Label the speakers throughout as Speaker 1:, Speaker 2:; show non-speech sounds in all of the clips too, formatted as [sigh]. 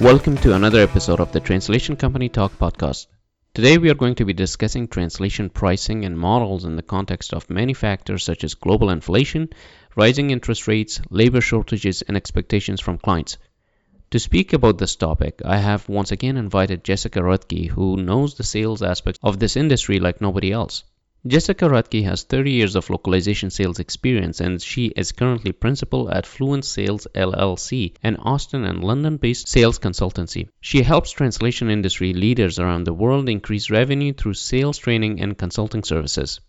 Speaker 1: Welcome to another episode of the Translation Company Talk podcast. Today we are going to be discussing translation pricing and models in the context of many factors such as global inflation, rising interest rates, labor shortages, and expectations from clients. To speak about this topic, I have once again invited Jessica Rathke, who knows the sales aspects of this industry like nobody else. Jessica Rathke has 30 years of localization sales experience and she is currently principal at Fluent Sales LLC, an Austin and London based sales consultancy. She helps translation industry leaders around the world increase revenue through sales training and consulting services.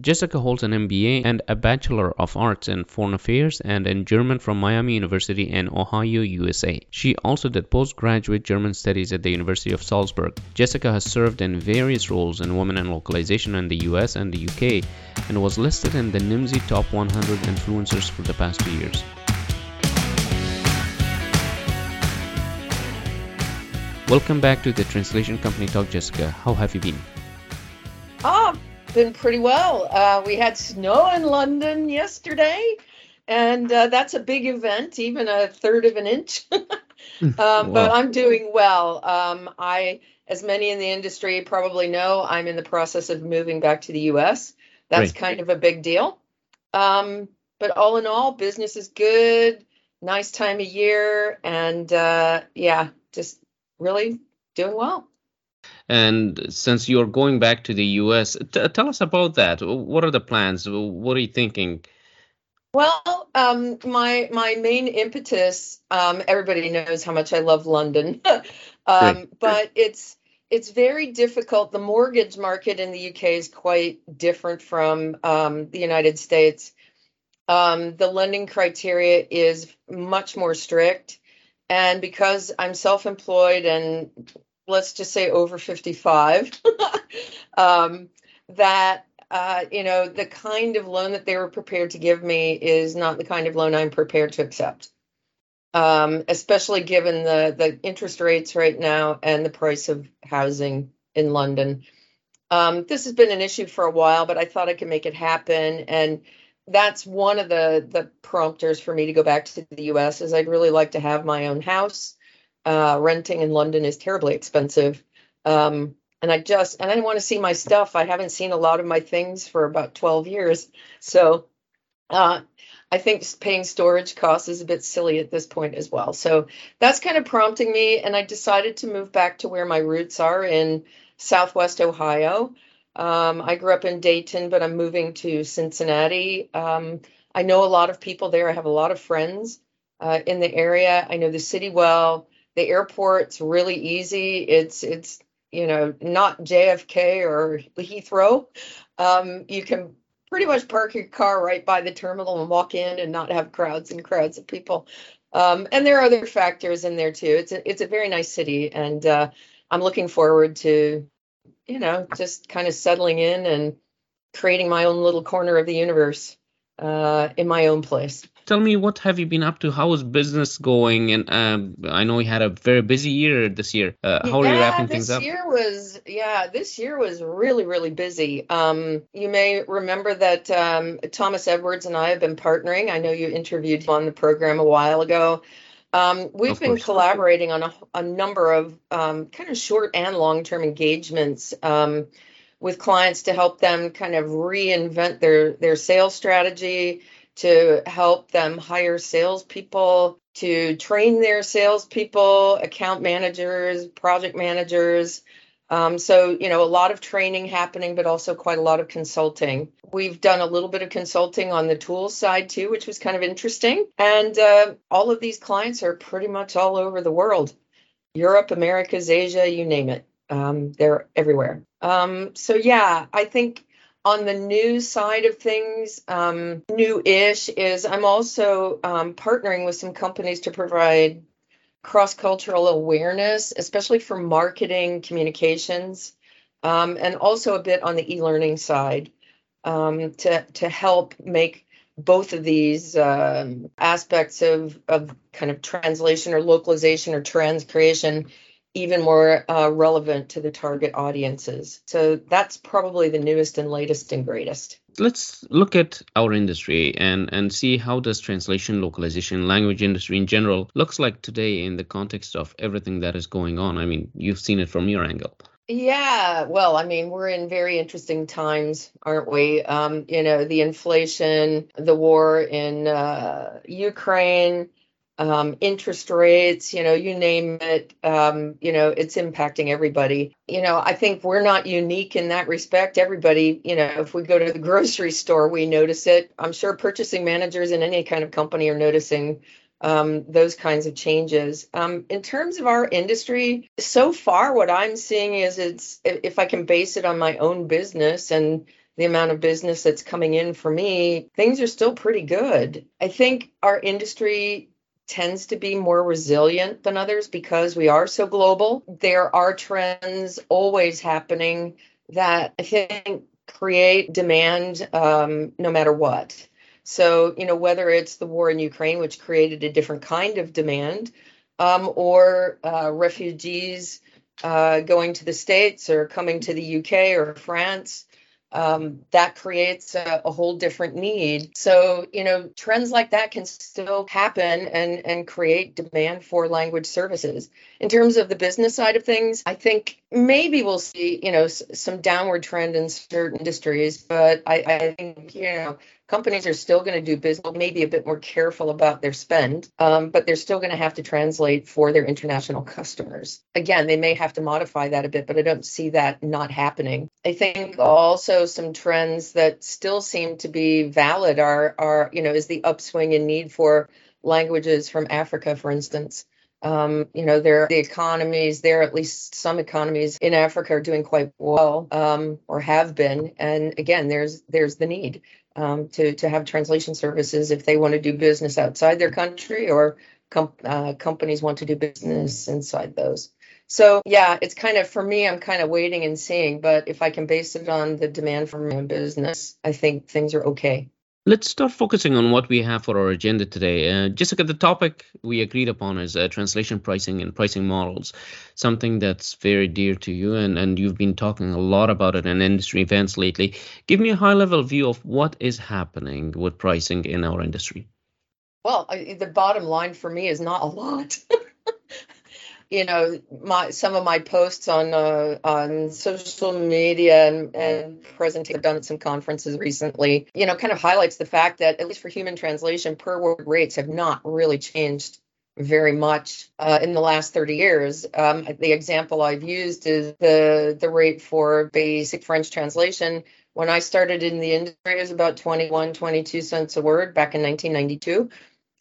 Speaker 1: Jessica holds an MBA and a Bachelor of Arts in Foreign Affairs and in German from Miami University in Ohio, USA. She also did postgraduate German studies at the University of Salzburg. Jessica has served in various roles in women and localization in the US and the UK and was listed in the Nimdzi Top 100 Influencers for the past two years. Welcome back to the Translation Company Talk, Jessica. How have you been?
Speaker 2: Oh, been pretty well. Uh, we had snow in London yesterday, and uh, that's a big event, even a third of an inch. [laughs] um, wow. But I'm doing well. Um, I, as many in the industry probably know, I'm in the process of moving back to the U.S. That's Great. kind of a big deal. Um, but all in all, business is good. Nice time of year, and uh, yeah, just really doing well.
Speaker 1: And since you're going back to the US, t- tell us about that. What are the plans? What are you thinking?
Speaker 2: Well, um, my my main impetus. Um, everybody knows how much I love London, [laughs] um, but it's it's very difficult. The mortgage market in the UK is quite different from um, the United States. Um, the lending criteria is much more strict, and because I'm self-employed and let's just say over 55, [laughs] um, that uh, you know the kind of loan that they were prepared to give me is not the kind of loan I'm prepared to accept. Um, especially given the the interest rates right now and the price of housing in London. Um, this has been an issue for a while, but I thought I could make it happen, and that's one of the the prompters for me to go back to the U.S. Is I'd really like to have my own house uh, renting in London is terribly expensive. Um, and I just and I want to see my stuff. I haven't seen a lot of my things for about 12 years. So uh, I think paying storage costs is a bit silly at this point as well. So that's kind of prompting me. And I decided to move back to where my roots are in Southwest Ohio. Um, I grew up in Dayton, but I'm moving to Cincinnati. Um, I know a lot of people there. I have a lot of friends uh, in the area. I know the city well. The airport's really easy. It's it's you know not JFK or Heathrow. Um, you can pretty much park your car right by the terminal and walk in and not have crowds and crowds of people. Um, and there are other factors in there too. It's a it's a very nice city, and uh, I'm looking forward to you know just kind of settling in and creating my own little corner of the universe uh, in my own place.
Speaker 1: Tell me what have you been up to? How is business going? And um, i know you had a very busy year this year. Uh, how yeah, are you wrapping things up?
Speaker 2: this year was yeah this year was really really busy. Um, you may remember that um, thomas edwards and i have been partnering. I know you interviewed on the program a while ago. Um, we've of been course. collaborating on a, a number of um, kind of short and long term engagements. Um, with clients to help them kind of reinvent their their sales strategy to help them hire salespeople, to train their salespeople, account managers, project managers. Um, so, you know, a lot of training happening, but also quite a lot of consulting. We've done a little bit of consulting on the tools side too, which was kind of interesting. And uh, all of these clients are pretty much all over the world Europe, Americas, Asia, you name it. Um, they're everywhere. Um, so, yeah, I think on the new side of things, um, new ish is I'm also um, partnering with some companies to provide cross cultural awareness, especially for marketing communications, um, and also a bit on the e learning side um, to, to help make both of these um, aspects of, of kind of translation or localization or transcreation even more uh, relevant to the target audiences. So that's probably the newest and latest and greatest.
Speaker 1: Let's look at our industry and, and see how does translation, localization, language industry in general looks like today in the context of everything that is going on. I mean, you've seen it from your angle.
Speaker 2: Yeah, well, I mean, we're in very interesting times, aren't we? Um, you know, the inflation, the war in uh, Ukraine, um, interest rates, you know, you name it, um, you know, it's impacting everybody. You know, I think we're not unique in that respect. Everybody, you know, if we go to the [laughs] grocery store, we notice it. I'm sure purchasing managers in any kind of company are noticing um, those kinds of changes. Um, in terms of our industry, so far, what I'm seeing is it's, if I can base it on my own business and the amount of business that's coming in for me, things are still pretty good. I think our industry tends to be more resilient than others because we are so global. There are trends always happening that I think create demand um, no matter what. So, you know, whether it's the war in Ukraine, which created a different kind of demand, um, or uh, refugees uh, going to the States or coming to the UK or France, um, that creates a, a, whole different need. So, you know, trends like that can still happen and, and create demand for language services. In terms of the business side of things, I think maybe we'll see, you know, s- some downward trend in certain industries, but I, I think, you know, companies are still going to do business, maybe a bit more careful about their spend, um, but they're still going to have to translate for their international customers. Again, they may have to modify that a bit, but I don't see that not happening. I think also some trends that still seem to be valid are, are you know, is the upswing in need for languages from Africa, for instance. Um, you know, there the economies there, at least some economies in Africa, are doing quite well um, or have been. And again, there's there's the need um, to to have translation services if they want to do business outside their country or com- uh, companies want to do business inside those. So yeah, it's kind of for me. I'm kind of waiting and seeing, but if I can base it on the demand for my business, I think things are okay.
Speaker 1: Let's start focusing on what we have for our agenda today. Uh, Jessica, the topic we agreed upon is uh, translation pricing and pricing models, something that's very dear to you, and, and you've been talking a lot about it in industry events lately. Give me a high level view of what is happening with pricing in our industry.
Speaker 2: Well, the bottom line for me is not a lot. [laughs] you know my some of my posts on uh, on social media and, and presentations I've done at some conferences recently, you know, kind of highlights the fact that at least for human translation, per word rates have not really changed very much uh, in the last 30 years. Um, the example I've used is the the rate for basic French translation. When I started in the industry, it was about 21, 22 cents a word back in 1992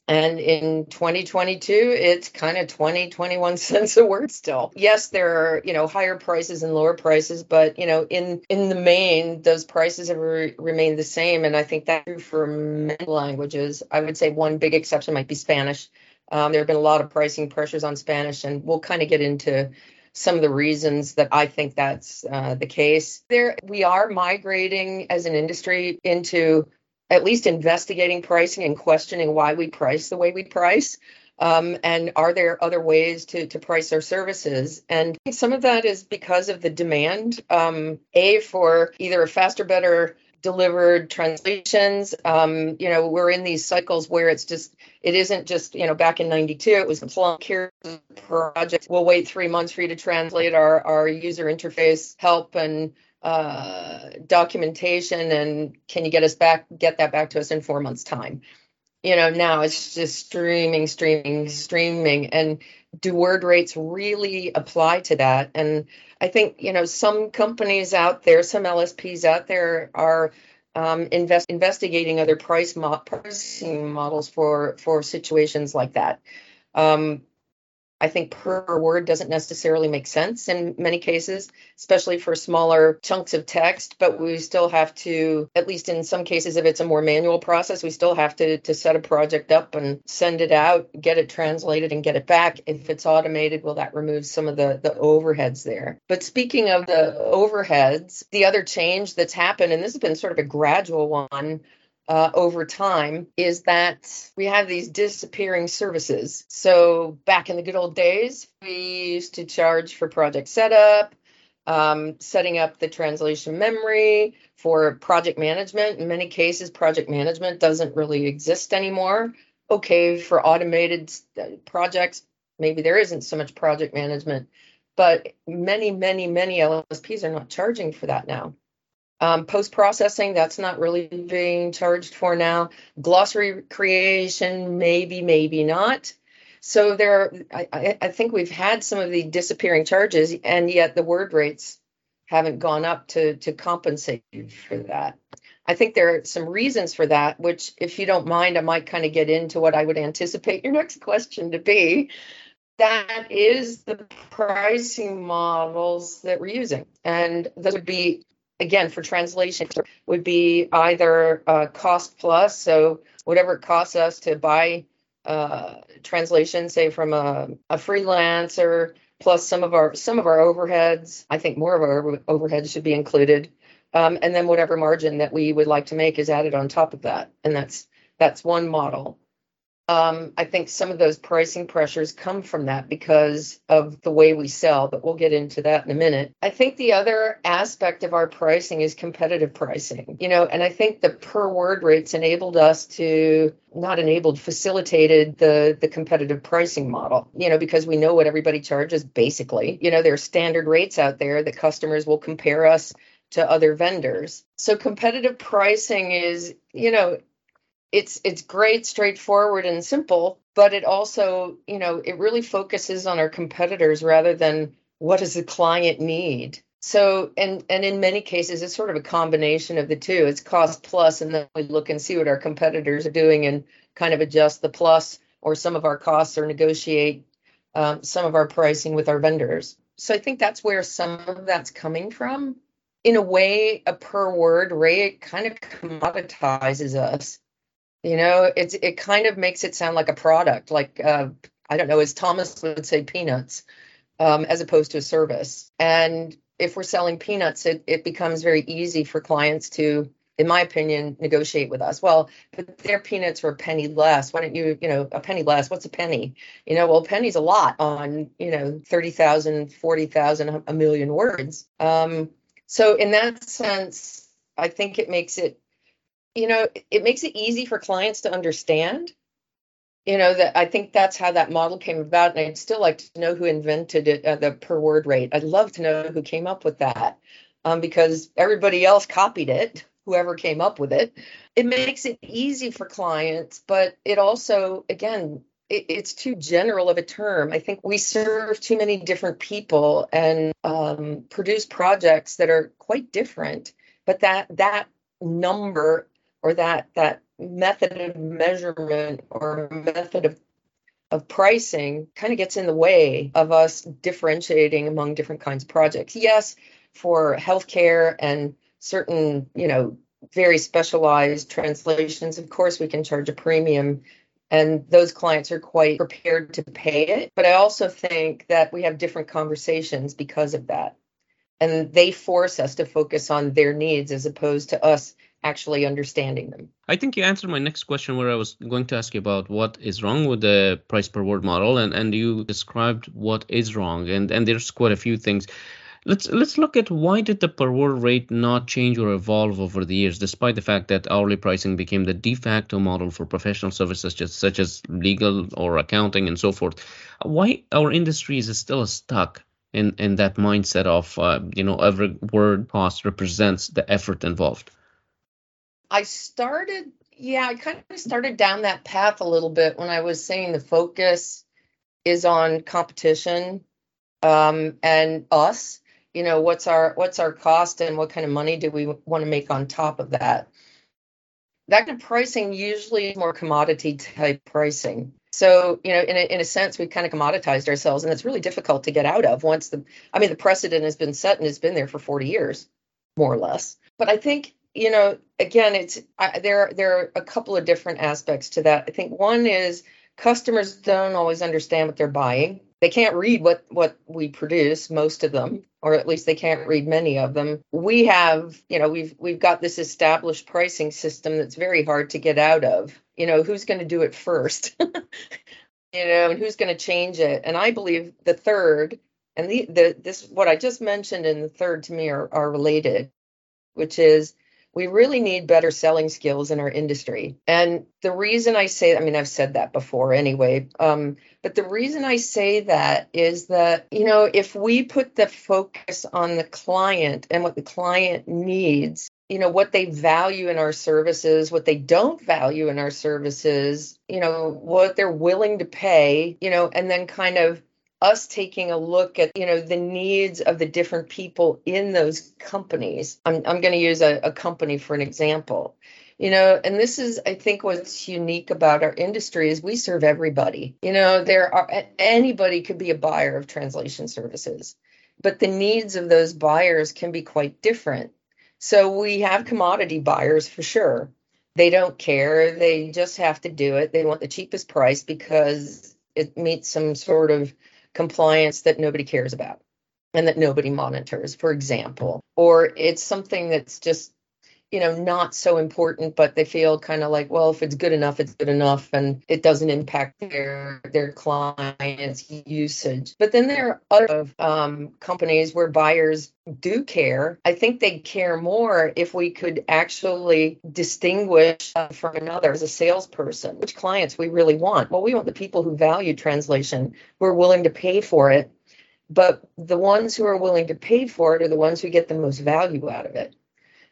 Speaker 2: and in 2022, it's kind of 20, 21 [laughs] cents a word still. Yes, there are, you know, higher prices and lower prices, but, you know, in, in the main, those prices have re- remained the same. And I think that's true for many languages. I would say one big exception might be Spanish. Um, there have been a lot of pricing pressures on Spanish, and we'll kind of get into some of the reasons that I think that's uh, the case. There, we are migrating as an industry into at least investigating pricing and questioning why we price the way we price. Um, and are there other ways to, to price our services? And some of that is because of the demand, um, A, for either a faster, better delivered translations. Um, you know, we're in these cycles where it's just, it isn't just, you know, back in 92, it was plunk here project. We'll wait three months for you to translate our, our user interface help and uh, documentation and can you get us back get that back to us in four months time? You know now it's just streaming streaming streaming. And do word rates really apply to that? And i think you know some companies out there some lsps out there are um, invest, investigating other price mo- pricing models for for situations like that. Um, I think per word doesn't necessarily make sense in many cases, especially for smaller chunks of text. But we still have to, at least in some cases, if it's a more manual process, we still have to, to set a project up and send it out, get it translated, and get it back. If it's automated, well, that removes some of the, the overheads there. But speaking of the overheads, the other change that's happened, and this has been sort of a gradual one uh, over time is that we have these disappearing services. So back in the good old days, we used to charge for project setup, um, setting up the translation memory for project management. In many cases, project management doesn't really exist anymore. Okay, for automated uh, projects, maybe there isn't so much project management, but many, many, many LSPs are not charging for that now. Um, Post processing, that's not really being charged for now. Glossary creation, maybe, maybe not. So there, I, I think we've had some of the disappearing charges, and yet the word rates haven't gone up to to compensate for that. I think there are some reasons for that, which, if you don't mind, I might kind of get into what I would anticipate your [laughs] next question to be. That is the pricing models that we're using. And those would be again for translation would be either uh, cost plus so whatever it costs us to buy uh, translation say from a, a freelancer plus some of our some of our overheads i think more of our overheads should be included. Um, and then whatever margin that we would like to make is added on top of that and that's that's one model um, I think some of those pricing pressures come from that because of the way we sell, but we'll get into that in a minute. I think the other aspect of our pricing is competitive pricing, you know, and I think the per word rates enabled us to not enabled, facilitated the the competitive pricing model, you know, because we know what everybody charges basically. You know, there are standard rates out there that customers will compare us to other vendors. So competitive pricing is, you know, it's it's great, straightforward, and simple, but it also, you know, it really focuses on our competitors rather than what does the client need. So, and and in many cases, it's sort of a combination of the two. It's cost plus, and then we look and see what our competitors are doing and kind of adjust the plus or some of our costs or negotiate um, some of our pricing with our vendors. So I think that's where some of that's coming from. In a way, a per word rate kind of commoditizes us you know, it's it kind of makes it sound like a product, like uh, I don't know, as Thomas would say, peanuts, um, as opposed to a service. And if we're selling peanuts, it, it becomes very easy for clients to, in my opinion, negotiate with us. Well, but their peanuts are a penny less. Why don't you, you know, a penny less? What's a penny? You know, well, a penny's a lot on, you know, 30,000, 40,000, a million words. Um, so in that sense, I think it makes it you know, it makes it easy for clients to understand. You know that I think that's how that model came about, and I'd still like to know who invented it, uh, the per word rate. I'd love to know who came up with that, um, because everybody else copied it. Whoever came up with it, it makes it easy for clients, but it also, again, it, it's too general of a term. I think we serve too many different people and um, produce projects that are quite different. But that that number or that that method of measurement or method of of pricing kind of gets in the way of us differentiating among different kinds of projects. Yes, for healthcare and certain, you know, very specialized translations, of course, we can charge a premium and those clients are quite prepared to pay it. But I also think that we have different conversations because of that. And they force us to focus on their needs as opposed to us actually understanding them.
Speaker 1: I think you answered my next question where I was going to ask you about what is wrong with the price per word model and, and you described what is wrong and, and there's quite a few things. Let's let's look at why did the per word rate not change or evolve over the years, despite the fact that hourly pricing became the de facto model for professional services such as, such as legal or accounting and so forth. Why our industry is still stuck in, in that mindset of uh, you know every word cost represents the effort involved?
Speaker 2: I started, yeah, I kind of started down that path a little bit when I was saying the focus is on competition um, and us. You know, what's our what's our cost and what kind of money do we want to make on top of that? That kind of pricing usually is more commodity type pricing. So, you know, in a, in a sense, we've kind of commoditized ourselves, and it's really difficult to get out of once the, I mean, the precedent has been set and it's been there for 40 years, more or less. But I think, you know, again, it's I, there. There are a couple of different aspects to that. I think one is customers don't always understand what they're buying. They can't read what what we produce, most of them, or at least they can't read many of them. We have, you know, we've we've got this established pricing system that's very hard to get out of. You know, who's going to do it first? [laughs] you know, and who's going to change it? And I believe the third and the, the this what I just mentioned and the third to me are, are related, which is we really need better selling skills in our industry. And the reason I say, I mean, I've said that before anyway, um, but the reason I say that is that, you know, if we put the focus on the client and what the client needs, you know, what they value in our services, what they don't value in our services, you know, what they're willing to pay, you know, and then kind of us taking a look at you know the needs of the different people in those companies. I'm, I'm going to use a, a company for an example. You know and this is i think what's unique about our industry is we serve everybody. You know there are anybody could be a buyer of translation services but the needs of those buyers can be quite different. So we have commodity buyers for sure. They don't care. They just have to do it. They want the cheapest price because it meets some sort of compliance that nobody cares about and that nobody monitors, for example, or it's something that's just you know not so important but they feel kind of like well if it's good enough it's good enough and it doesn't impact their their clients usage. But then there are other um, companies where buyers do care. I think they care more if we could actually distinguish uh, from another as a salesperson which clients we really want. Well we want the people who value translation who are willing to pay for it but the ones who are willing to pay for it are the ones who get the most value out of it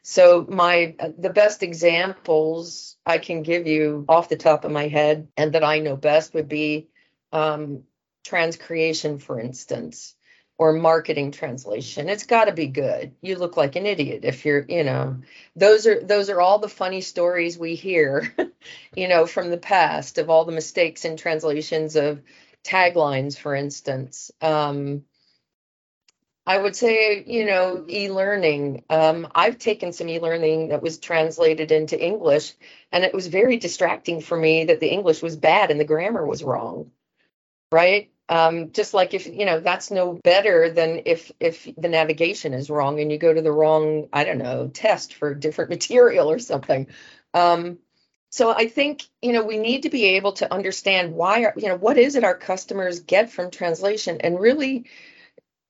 Speaker 2: so my the best examples I can give you off the top of my head and that I know best would be um, transcreation, for instance, or marketing translation. It's got to be good. You look like an idiot if you're, you know, those are those are all the funny stories we hear, [laughs] you know, from the past of all the mistakes in translations of taglines, for instance. Um, I would say, you know, e-learning. Um, I've taken some e-learning that was translated into English, and it was very distracting for me that the English was bad and the grammar was wrong. Right? Um, just like if you know, that's no better than if if the navigation is wrong and you go to the wrong, I don't know, test for different [laughs] material or something. Um, so I think you know we need to be able to understand why, you know, what is it our customers get from translation, and really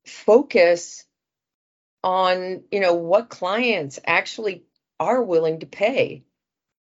Speaker 2: focus on you know what clients actually are willing to pay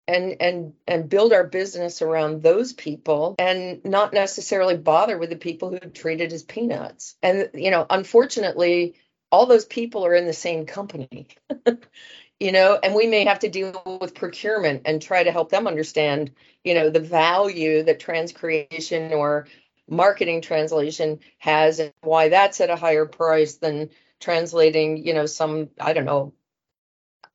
Speaker 2: and and and build our business around those people and not necessarily bother with the people who treat it as peanuts. And you know unfortunately all those people are in the same company [laughs] you know and we may have to deal with procurement and try to help them understand you know the value that transcreation or marketing translation has and why that's at a higher price than translating, you know, some, I don't know,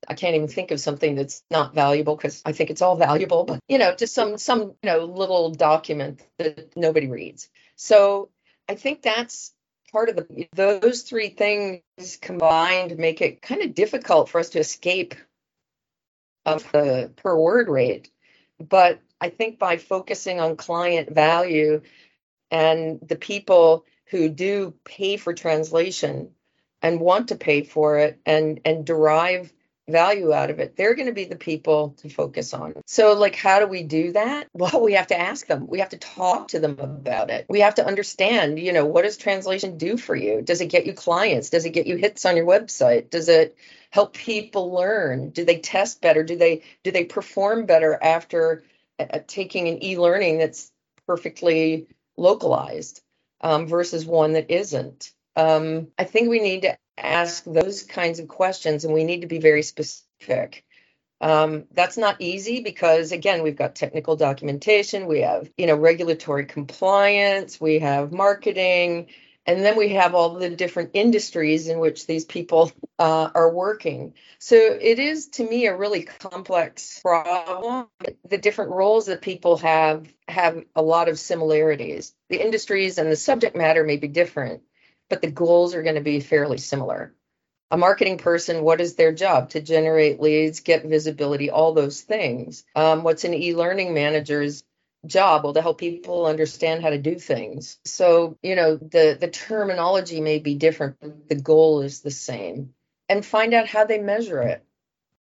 Speaker 2: I can't even think of something that's not valuable because I think it's all valuable, but you know, just some some you know little document that nobody reads. So I think that's part of the those three things combined make it kind of difficult for us to escape of the per word rate. But I think by focusing on client value and the people who do pay for translation and want to pay for it and and derive value out of it they're going to be the people to focus on. So like how do we do that? [laughs] Well we have to ask them. We have to talk to them about it. We have to understand you know what does translation do for you? Does it get you clients? Does it get you hits on your website? Does it help people learn? Do they test better? Do they do they perform better after uh, taking an e-learning that's perfectly localized um, versus one that isn't. Um, I think we need to ask those kinds of questions and we need to be very specific. Um, that's not easy because again, we've got technical documentation, we have, you know, regulatory compliance, we have marketing, And then we have all the different industries in which these people uh, are working. So it is, to me, a really complex problem. The different roles that people have have a lot of similarities. The industries and the subject matter may be different, but the goals are going to be fairly similar. A marketing person, what is their job? To generate leads, get visibility, all those things. Um, what's an e learning manager's job well to help people understand how to do things. So you know the the terminology may be different but the goal is the same. And find out how they measure it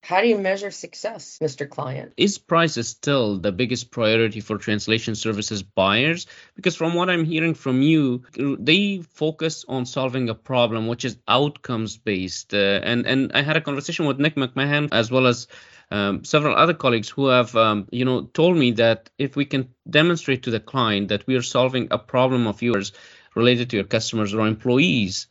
Speaker 2: how do you measure success mr client?
Speaker 1: Is price still the biggest priority for translation services buyers? Because from what i'm hearing from you they focus on solving a problem which is outcomes based uh, and and i had a conversation with nick mcmahon as well as um, several other colleagues who have um, you know told me that if we can demonstrate to the client that we are solving a problem of yours related to your customers or employees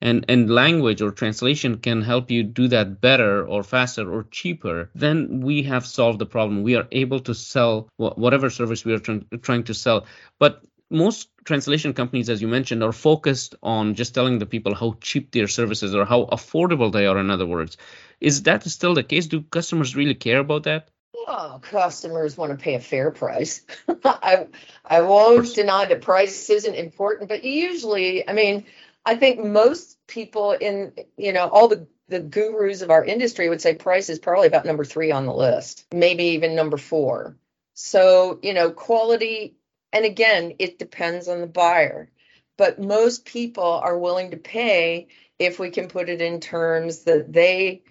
Speaker 1: and and language or translation can help you do that better or faster or cheaper then we have solved the problem we are able to sell whatever service we are trying, trying to sell but most translation companies, as you mentioned, are focused on just telling the people how cheap their services are how affordable they are, in other words. Is that still the case? Do customers really care about that?
Speaker 2: Oh, customers want to pay a fair price. [laughs] I I won't deny that price isn't important, but usually, I mean, I think most people in you know all the the gurus of our industry would say price is probably about number three on the list, maybe even number four. So you know, quality and again, it depends on the buyer. But most people are willing to pay if we can put it in terms that they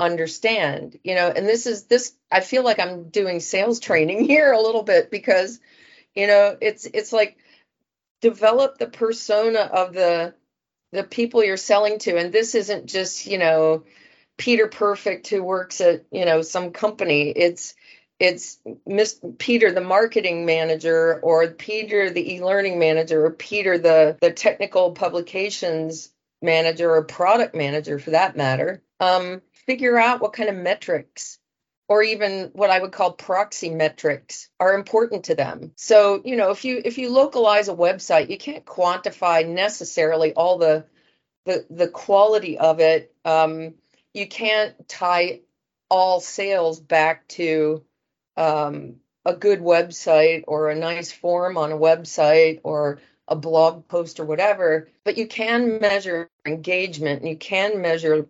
Speaker 2: understand. You know, and this is this I feel like I'm doing sales training [laughs] here a little bit because you know, it's it's like develop the persona of the the people you're selling to and this isn't just, you know, Peter Perfect who works at, you know, some company. It's it's Miss Peter, the marketing manager, or Peter, the e-learning manager, or Peter, the the technical publications manager, or product manager, for that matter. Um, figure out what kind of metrics or even what I would call proxy metrics are important to them. So, you know, if you if you localize a website, you can't quantify necessarily all the the the quality of it. Um, you can't tie all sales back to um, a good website or a nice form on a website or a blog post or whatever, but you can measure engagement and you can measure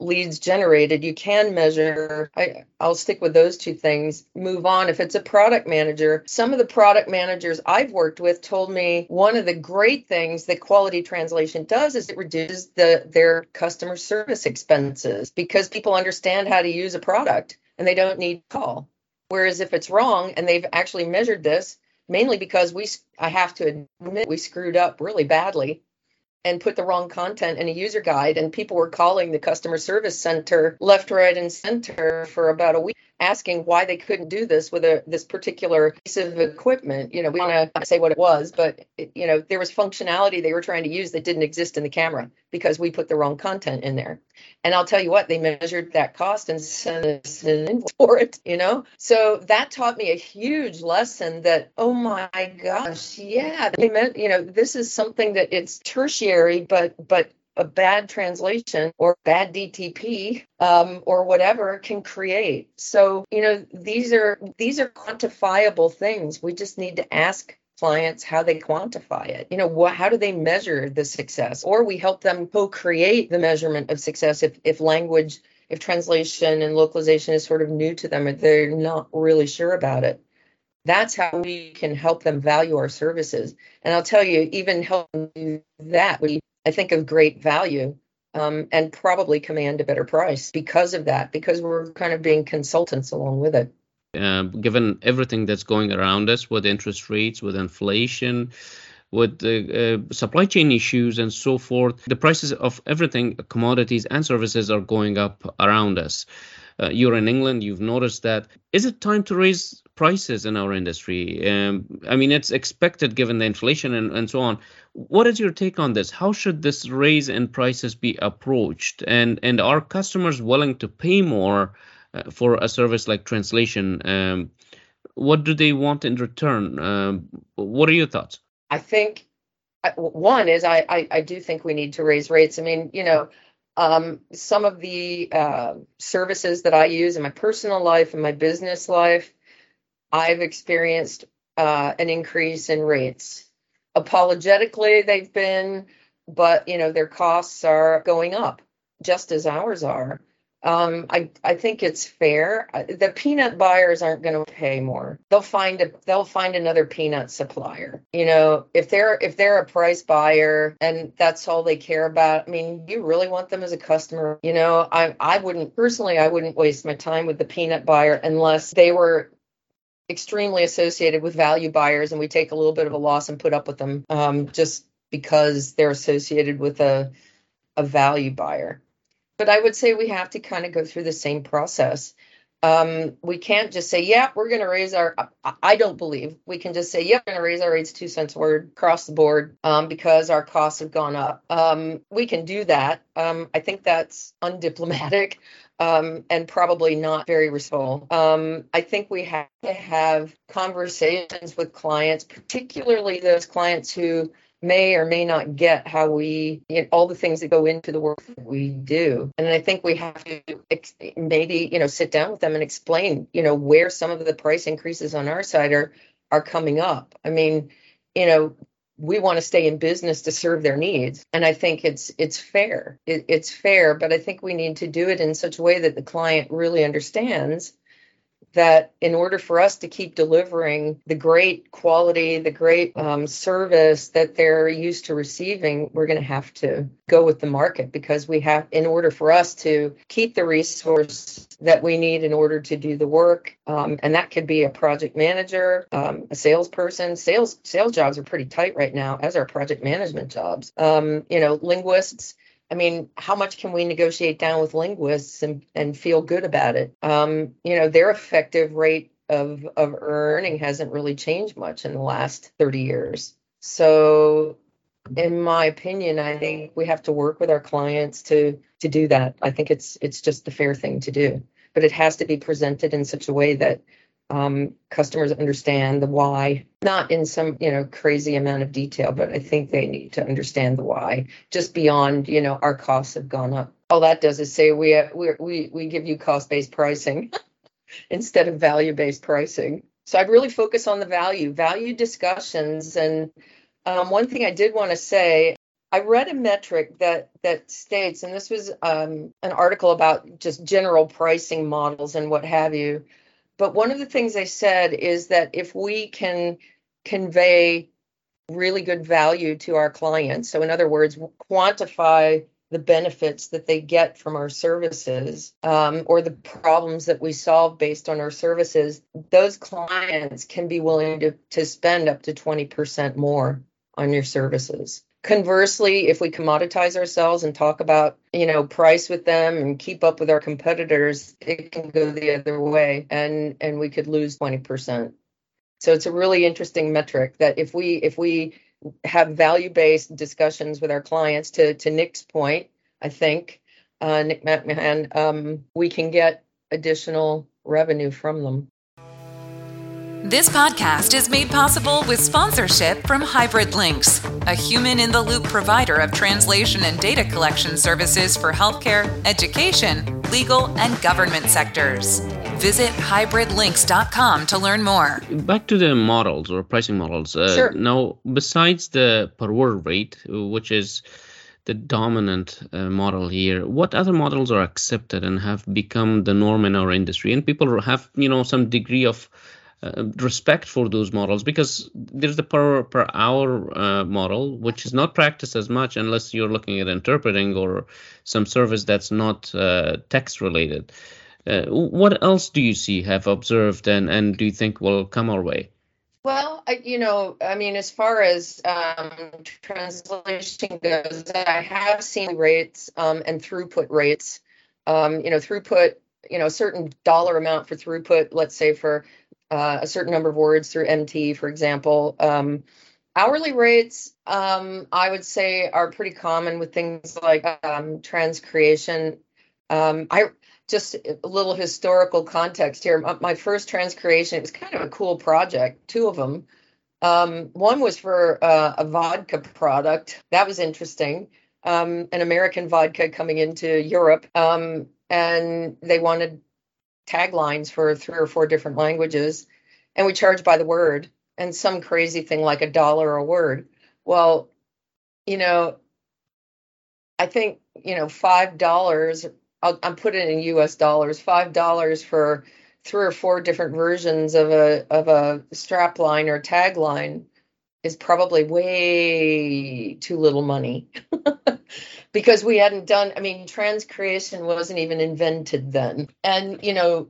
Speaker 2: leads generated. You can measure, I, I'll stick with those two things, move on. If it's a product manager, some of the product managers I've worked with told me one of the great things that quality translation does is it reduces the, their customer service expenses because people understand how to use a product and they don't need call. Whereas if it's wrong and they've actually measured this, mainly because we, I have to admit, we screwed up really badly and put the wrong content in a user guide, and people were calling the customer service center left, right, and center for about a week asking why they couldn't do this with a this particular piece of equipment. You know, we want to say what it was, but it, you know, there was functionality they were trying to use that didn't exist in the camera because we put the wrong content in there. And I'll tell you what, they measured that cost and sent us an invoice for it. You know, so that taught me a huge lesson that oh my gosh, yeah, they meant you know this is something that it's tertiary, but but a bad translation or bad DTP um, or whatever can create. So you know these are these are quantifiable things. We just need to ask clients how they quantify it. You know, what, how do they measure the success? Or we help them co-create the measurement of success if if language, if translation and localization is sort of new to them or they're not really sure about it. That's how we can help them value our services. And I'll tell you, even helping that, we I think, of great value um, and probably command a better price because of that, because we're kind of being consultants along with it.
Speaker 1: Uh, given everything that's going around us with interest rates, with inflation, with the uh, supply chain issues and so forth, the prices of everything, commodities and services, are going up around us. Uh, you're in England, you've noticed that. Is it time to raise prices in our industry? Um, I mean, it's expected given the inflation and, and so on. What is your take on this? How should this raise in prices be approached? And and are customers willing to pay more for a service like translation? Um, what do they want in return? Um, what are your thoughts?
Speaker 2: I think one is I, I, I do think we need to raise rates. I mean, you know, um, some of the uh, services that I use in my personal life and my business life, I've experienced uh, an increase in rates. Apologetically, they've been, but you know, their costs are going up just as ours are. Um, I I think it's fair. The peanut buyers aren't going to pay more. They'll find a they'll find another peanut supplier. You know, if they're if they're a price buyer and that's all they care about. I mean, you really want them as a customer. You know, I I wouldn't personally I wouldn't waste my time with the peanut buyer unless they were extremely associated with value buyers and we take a little bit of a loss and put up with them um, just because they're associated with a a value buyer but I would say we have to kind of go through the same process. Um, we can't just say, yeah, we're going to raise our, I don't believe we can just say, yeah, we're going to raise our rates two cents a word across the board um, because our costs have gone up. Um, we can do that. Um, I think that's undiplomatic um, and probably not very resourceful. Um, I think we have to have conversations with clients, particularly those clients who may or may not get how we you know, all the things that go into the work that we do. And i think we have to ex- maybe you know sit down with them and explain you know where some of the price increases on our side are are coming up. I mean you know we want to stay in business to serve their needs. And i think it's it's fair. It, it's fair but i think we need to do it in such a way that the client really understands that in order for us to keep delivering the great quality, the great um, service that they're used to receiving, we're going to have to go with the market because we have, in order for us to keep the resource that we need in order to do the work, um, and that could be a project manager, um, a salesperson. Sales sales jobs are pretty tight right now, as are project management jobs. Um, you know, linguists I mean, how much can we negotiate down with linguists and, and feel good about it? Um, you know, their effective rate of, of earning hasn't really changed much in the last 30 years. So, in my opinion, I think we have to work with our clients to to do that. I think it's it's just the fair thing to do, but it has to be presented in such a way that um, customers understand the why, not in some you know crazy amount of detail, but I think they need to understand the why, just beyond you know our costs have gone up. All that does is say we we we we give you cost based pricing [laughs] instead of value based pricing. So I'd really focus on the value, value discussions, and um, one thing I did want to say. I read a metric that that states, and this was um, an article about just general pricing models and what have you but one of the things they said is that if we can convey really good value to our clients, so in other words, quantify the benefits that they get from our services um, or the problems that we solve based on our services, those clients can be willing to, to spend up to 20% more on your services. Conversely, if we commoditize ourselves and talk about, you know, price with them and keep up with our competitors, it can go the other way and and we could lose 20%. So it's a really interesting metric that if we if we have value-based discussions with our clients to to Nick's point, I think uh, Nick McMahon, um, we can get additional revenue from them.
Speaker 3: This podcast is made possible with sponsorship from Hybrid Lynx, a human in the loop provider of translation and data collection services for healthcare, education, legal, and government sectors. Visit hybridlynx.com to learn more.
Speaker 1: Back to the models or pricing models. Uh,
Speaker 2: sure.
Speaker 1: Now, besides the per word rate, which is the dominant uh, model here what other models are accepted and have become the norm in our industry and people have you know some degree of uh, respect for those models because there's the per per hour uh, model which is not practiced as much unless you're looking at interpreting or some service that's not uh, text related uh, what else do you see have observed and and do you think will come our way
Speaker 2: well, I, you know, I mean, as far as um, translation goes, I have seen rates um, and throughput rates. Um, you know, throughput, you know, a certain dollar amount for throughput, let's say for uh, a certain number of words through MT, for example. Um, hourly rates, um, I would say, are pretty common with things like um, transcreation. Um, I just a little historical context here. My, my first transcreation, it was kind of a cool project, two of them. Um, one was for uh, a vodka product. That was interesting. Um, an American vodka coming into Europe, and they wanted taglines for three or four different languages, and we charge by the word, and some crazy thing like a dollar a word. Well, you know, I think you know five dollars. I'm putting it in U.S. dollars. Five dollars for three or four different versions of a of a strap line or tagline is probably way too little money. [laughs] Because we hadn't done i mean transcreation wasn't even invented then. And you know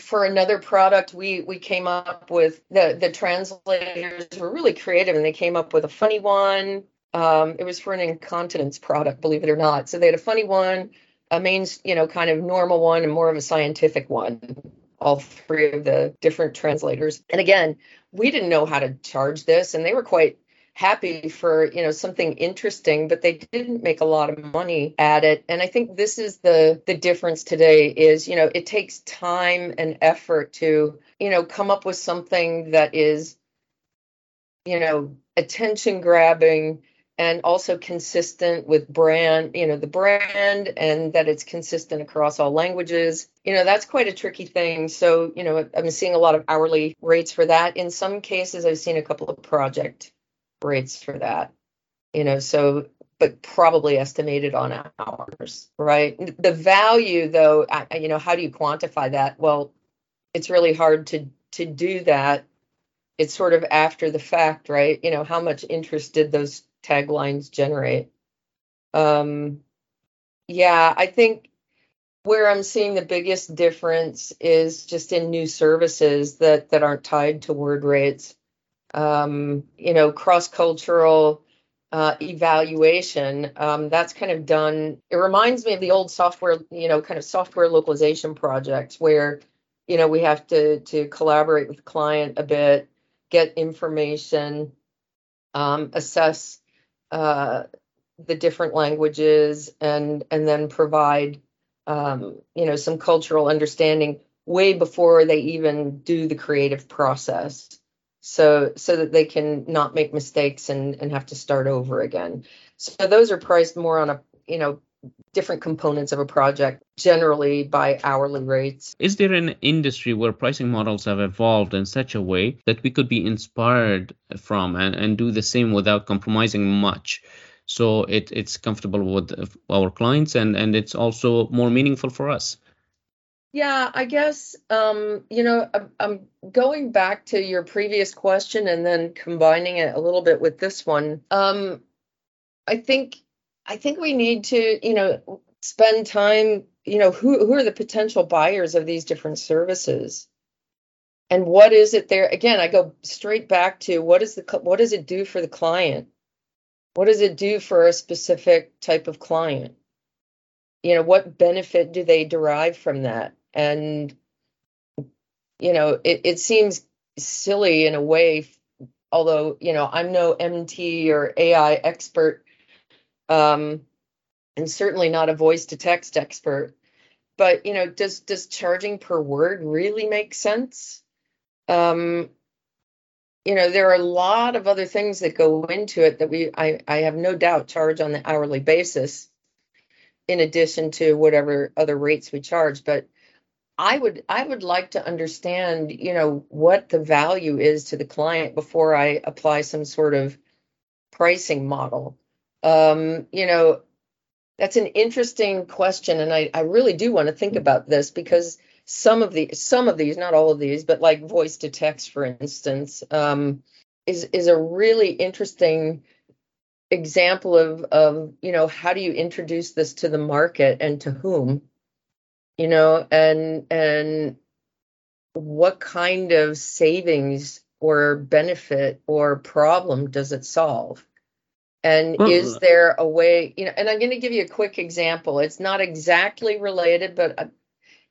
Speaker 2: for another product we we came up with the the translators were really creative and they came up with a funny one. Um, it was for an incontinence product believe it or not. So they had a funny one a main you know kind of normal one and more of a scientific one all three of the different translators. And again, we didn't know how to charge this, and they were quite happy for you know something interesting but they didn't make a lot of money at it. And i think this is the the difference today is you know it takes time and effort to you know come up with something that is you know attention grabbing and also consistent with brand, you know, the brand and that it's consistent across all languages. You know, that's quite a tricky thing. So, you know, I'm seeing a lot of hourly rates for that. In some cases, I've seen a couple of project rates for that, you know, so, but probably estimated on hours, right? The value, though, you know, how do you quantify that? Well, it's really hard to to do that it's sort of after the fact, right? You know, how much interest did those taglines generate. Um, yeah, I think where I'm seeing the biggest difference is just in new services that that aren't tied to word rates. Um, you know, cross cultural uh, evaluation. Um, that's kind of done. It reminds me of the old software, you know, kind of software localization projects where, you know, we have to to collaborate with client a bit, get information, um, assess uh, the different languages and and then provide um, you know some cultural understanding way before they even do the creative process. So so that they can not make mistakes and and have to start over again. So those are priced more on a you know different components of a project generally by hourly rates.
Speaker 1: Is there an industry where pricing models have evolved in such a way that we could be inspired from and, and do the same without compromising much? So it, it's comfortable with our clients and and it's also more meaningful for us.
Speaker 2: Yeah i guess um, you know I'm, I'm going back to your previous question and then combining it a little bit with this one. Um, i think I think we need to, you know, spend time, you know, who who are the potential buyers of these different services? And what is it there? Again, I go straight back to what is the what does it do for the client? What does it do for a specific type of client? You know, what benefit do they derive from that? And you know, it, it seems silly in a way, although, you know, I'm no MT or AI expert um, and certainly not a voice to text expert. But you know, does does charging per word really make sense? Um, you know, there are a lot of other things that go into it that we I, I have no doubt charge on the hourly basis, in addition to whatever other rates we charge. But I would I would like to understand, you know, what the value is to the client before I apply some sort of pricing model. Um, you know, that's an interesting question, and I, I really do want to think about this because some of the some of these, not all of these, but like voice to text, for instance, um, is is a really interesting example of of you know how do you introduce this to the market and to whom you know and and what kind of savings or benefit or problem does it solve and well, is there a way, you know, and I'm going to give you a quick example. It's not exactly related, but uh,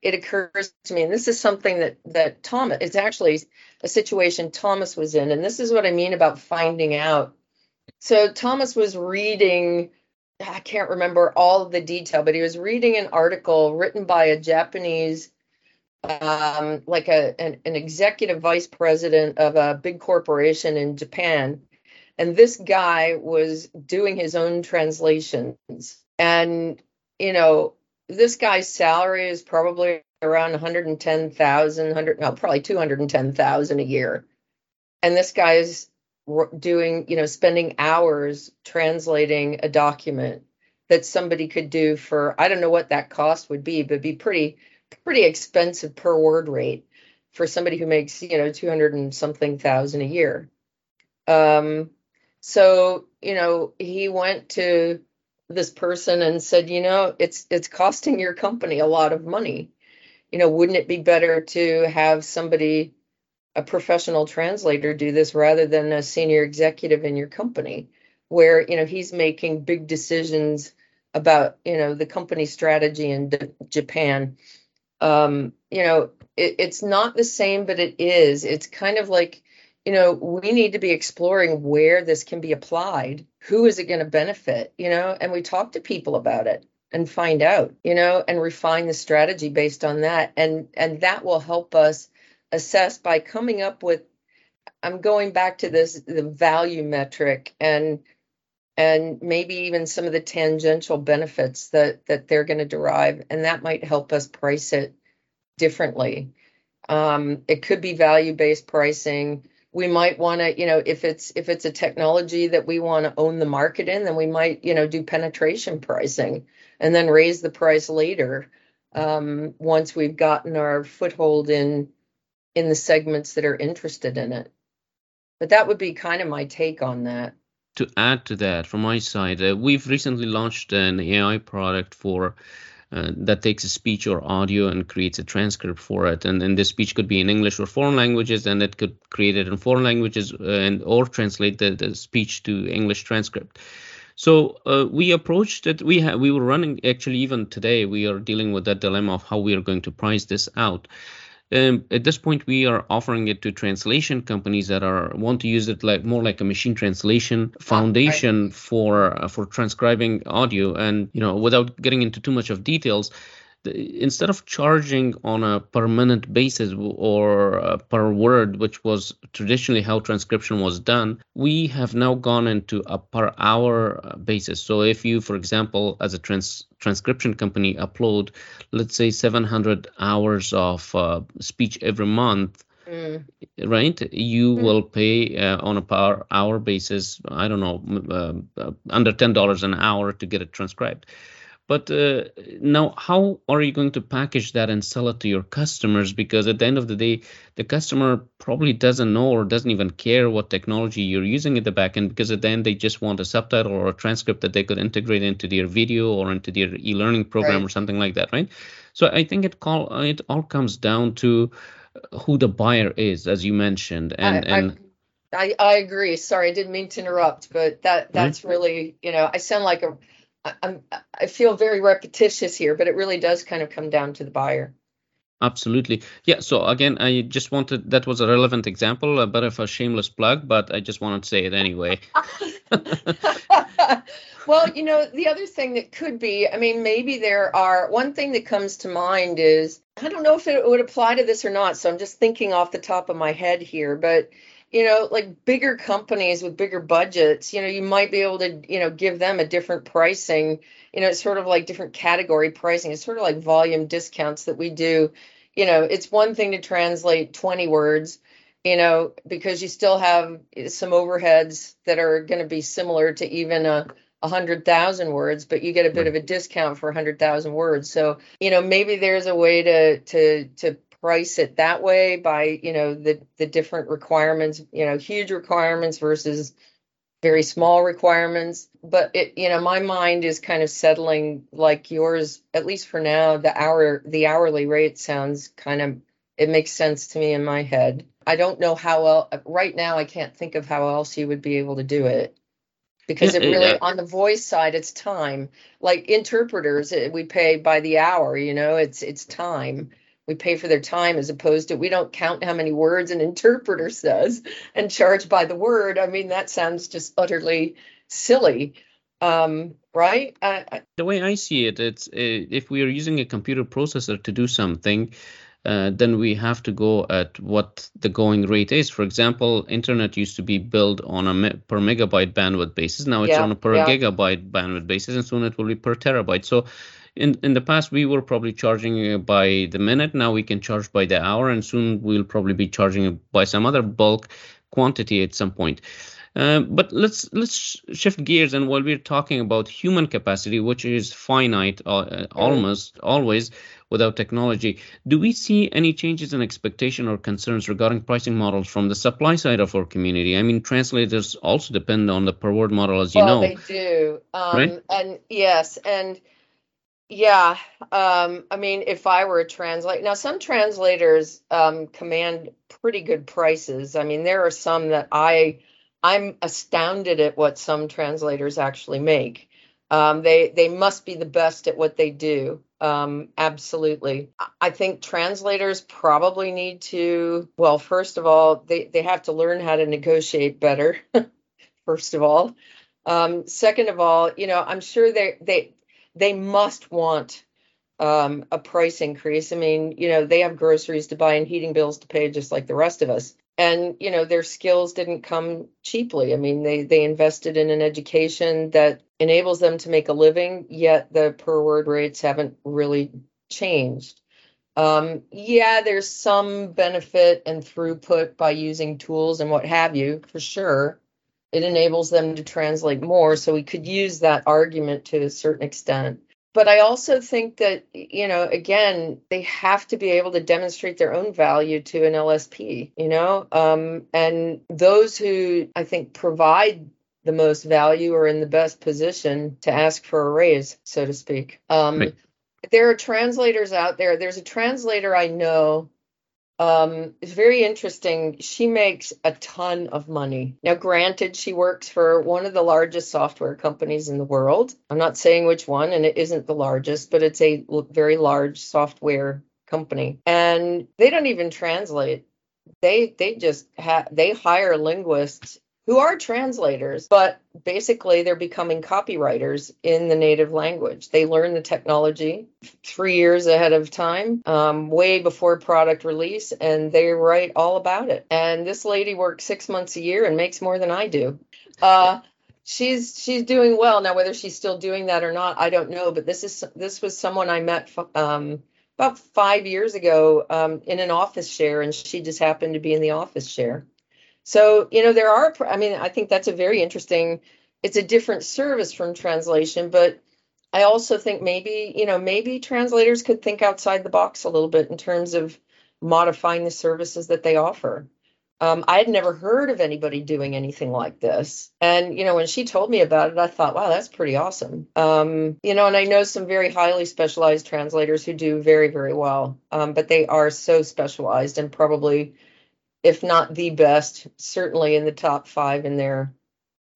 Speaker 2: it occurs to me, and this is something that that Thomas, it's actually a situation Thomas was in, and this is what I mean about finding out. So Thomas was reading, I can't remember all of the detail, but he was reading an article written by a Japanese um, like a an, an executive vice president of a big corporation in Japan, and this guy was doing his own translations, and you know this guy's salary is probably around 110,000, 100, no, probably 210,000 a year. And this guy's doing, you know, spending hours translating a document that somebody could do for, I don't know what that cost would be, but be pretty, pretty expensive per word rate for somebody who makes, you know, 200 and something thousand a year. Um, so, you know, he went to this person and said, you know, it's it's costing your company a lot of money. You know, wouldn't it be better to have somebody a professional translator do this rather than a senior executive in your company where, you know, he's making big decisions about, you know, the company strategy in D- Japan. Um, you know, it, it's not the same, but it is. It's kind of like you know, we need to be exploring where this can be applied. Who is it going to benefit, you know? And we talk to people about it and find out, you know, and refine the strategy based on that. And and that will help us assess by coming up with I'm going back to this the value metric and and maybe even some of the tangential benefits that that they're going to derive and that might help us price it differently. Um, it could be value based pricing we might want to you know if it's if it's a technology that we want to own the market in then we might you know do penetration pricing and then raise the price later um, once we've gotten our foothold in in the segments that are interested in it. But that would be kind of my take on that.
Speaker 1: To add to that from my side uh, we've recently launched an ai product for uh, that takes a speech or audio and creates a transcript for it. And, and this speech could be in English or foreign languages, and it could create it in foreign languages uh, and or translate the, the speech to English transcript. So uh, we approached it. We ha- we were running actually even today. We are dealing with that dilemma of how we are going to price this out. Um, at this point, we are offering it to translation companies that are want to use it like more like a machine translation foundation right. for uh, for transcribing audio. And you know, without getting into too much of details, instead of charging on a per minute basis or uh, per word, which was traditionally how transcription was done, we have now gone into a per hour uh, basis. So if you, for example, as a trans- transcription company, upload, let's say, 700 hours of uh, speech every month, Mm. right you mm. will pay uh, on a per hour basis i don't know uh, uh, under $10 an hour to get it transcribed but uh, now, how are you going to package that and sell it to your customers? Because at the end of the day, the customer probably doesn't know or doesn't even care what technology you're using at the backend. Because at the end, they just want a subtitle or a transcript that they could integrate into their video or into their e-learning program right. or something like that, right? So I think it call it all comes down to who the buyer is, as you mentioned, and I, and.
Speaker 2: I, I agree. Sorry, I didn't mean to interrupt, but that that's right. really you know I sound like a I'm, I feel very repetitious here, but it really does kind of come down to the buyer.
Speaker 1: Absolutely. Yeah. So again, I just wanted that was a relevant example, a bit of a shameless plug, but I just wanted to say it anyway. [laughs]
Speaker 2: well, you know, the other thing that could be, I mean, maybe there are one thing that comes to mind is I don't know if it would apply to this or not. So I'm just thinking off the top of my head here, but you know, like bigger companies with bigger budgets, you know, you might be able to, you know, give them a different pricing. You know, it's sort of like different category pricing. It's sort of like volume discounts that we do. You know, it's one thing to translate 20 words, you know, because you still have some overheads that are going to be similar to even a, a hundred thousand words, but you get a bit of a discount for a hundred thousand words. So, you know, maybe there's a way to to to price it that way by you know the the different requirements you know huge requirements versus very small requirements. But it you know my mind is kind of settling like yours at least for now the hour the hourly rate sounds kind of it makes sense to me in my head. I don't know how well right now i can't think of how else you would be able to do it. Because it really on the voice side it's time. Like interpreters eh, we pay by the hour you know it's it's time we pay for their time as opposed to we don't count how many words an interpreter says and charge by the word. I mean, that sounds just utterly silly. Um, right?
Speaker 1: the way I see it, it's uh, if we are using a computer processor to do something, uh, then we have to go at what the going rate is. For example, internet used to be billed on a me- per megabyte bandwidth basis. Now it's yeah, on a per yeah. gigabyte bandwidth basis, and soon it will be per terabyte. So in in the past we were probably charging by the minute. Now we can charge by the hour, and soon we'll probably be charging by some other bulk quantity at some point. Uh, but let's let's shift gears and while we're talking about human capacity, which is finite uh, uh almost always, without technology. Do we see any changes in expectation or concerns regarding pricing models from the supply side of our community? I mean, translators also depend on the per word model, as you
Speaker 2: well,
Speaker 1: know.
Speaker 2: They do, um, right? And yes, and yeah, um, I mean, if I were a translator, now some translators um, command pretty good prices. I mean, there are some that I I'm astounded at what some translators actually make. Um, they they must be the best at what they do. Um, absolutely. I think translators probably need to, well, first of all, they, they have to learn how to negotiate better, [laughs] first of all. Um, second of all, you know, I'm sure they they they must want um, a price increase. I mean, you know, they have groceries to buy and heating bills to pay just like the rest of us. And you know their skills didn't come cheaply. I mean they they invested in an education that enables them to make a living yet the per word rates haven't really changed. Um, yeah there's some benefit and throughput by using tools and what have you for sure it enables them to translate more so we could use that argument to a certain extent but I also think that, you know, again, they have to be able to demonstrate their own value to an LSP, you know, um, and those who I think provide the most value are in the best position to ask for a raise, so to speak. Um, right. There are translators out there. There's a translator I know um, it's very interesting. She makes a ton of money. Now, granted, she works for one of the largest software companies in the world. I'm not saying which one, and it isn't the largest, but it's a very large software company. And they don't even translate. They they just have they hire linguists who are translators, but basically they're becoming copywriters in the native language. They learn the technology three years ahead of time, um, way before product release, and they write all about it. And this lady works six months a year and makes more than I do. Uh, she's she's doing well now. Whether she's still doing that or not, I don't know. But this is this was someone I met. Um, about five years ago um, in an office share, and she just happened to be in the office share. So, you know, there are, I mean, I think that's a very interesting, it's a different service from translation, but I also think maybe, you know, maybe translators could think outside the box a little bit in terms of modifying the services that they offer. Um, I had never heard of anybody doing anything like this. And, you know, when she told me about it, I thought, wow, that's pretty awesome. Um, you know, and I know some very highly specialized translators who do very, very well, um, but they are so specialized and probably if not the best, certainly in the top five in their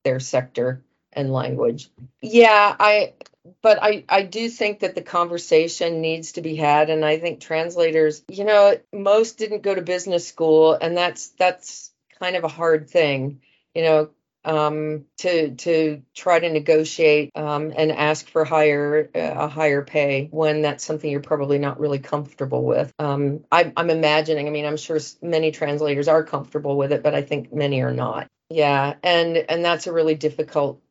Speaker 2: their sector and language. Yeah, I but I I do think that the conversation needs to be had and I think translators, you know, most didn't go to business school and that's that's kind of a hard thing. You know, um, to to try to negotiate um, and ask for higher uh, a higher pay when that's something you're probably not really comfortable with. Um, I, I'm imagining. I mean, I'm sure many translators are comfortable with it, but I think many are not. Yeah, and and that's a really difficult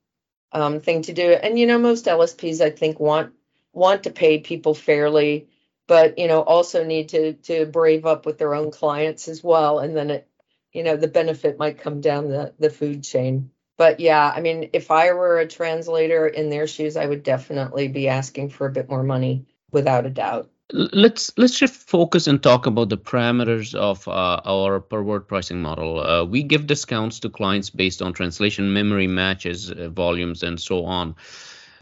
Speaker 2: um, thing to do. And you know, most LSPs I think want want to pay people fairly, but you know also need to to brave up with their own clients as well, and then it you know the benefit might come down the the food chain. But yeah i mean if i were a translator in their shoes i would definitely be asking for a bit more money without a doubt.
Speaker 1: Let's let's just focus and talk about the parameters of uh, our per word pricing model. Uh, we give discounts to clients based on translation memory matches uh, volumes and so on.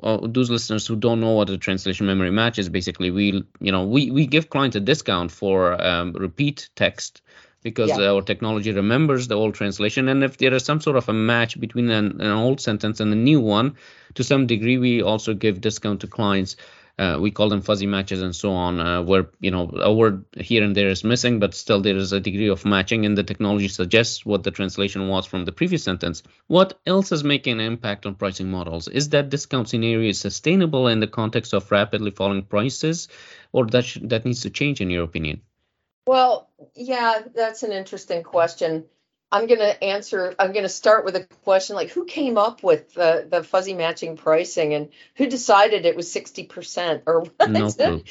Speaker 1: Uh, those listeners who don't know what a translation memory match is basically we you know we, we give clients a discount for um, repeat text because yeah. our technology remembers the old translation. And if there is some sort of a match between an, an old sentence and a new one, to some degree, we also give discount to clients. Uh, we call them fuzzy matches and so on, uh, where you know a word here and there is missing, but still there is a degree of matching, and the technology suggests what the translation was from the previous sentence. What else is making an impact on pricing models? Is that discount scenario sustainable in the context of rapidly falling prices, or that sh- that needs to change in your opinion?
Speaker 2: Well, yeah, that's an interesting question. I'm going to answer, I'm going to start with a question like who came up with the, the fuzzy matching pricing and who decided it was 60% or [laughs] what? No.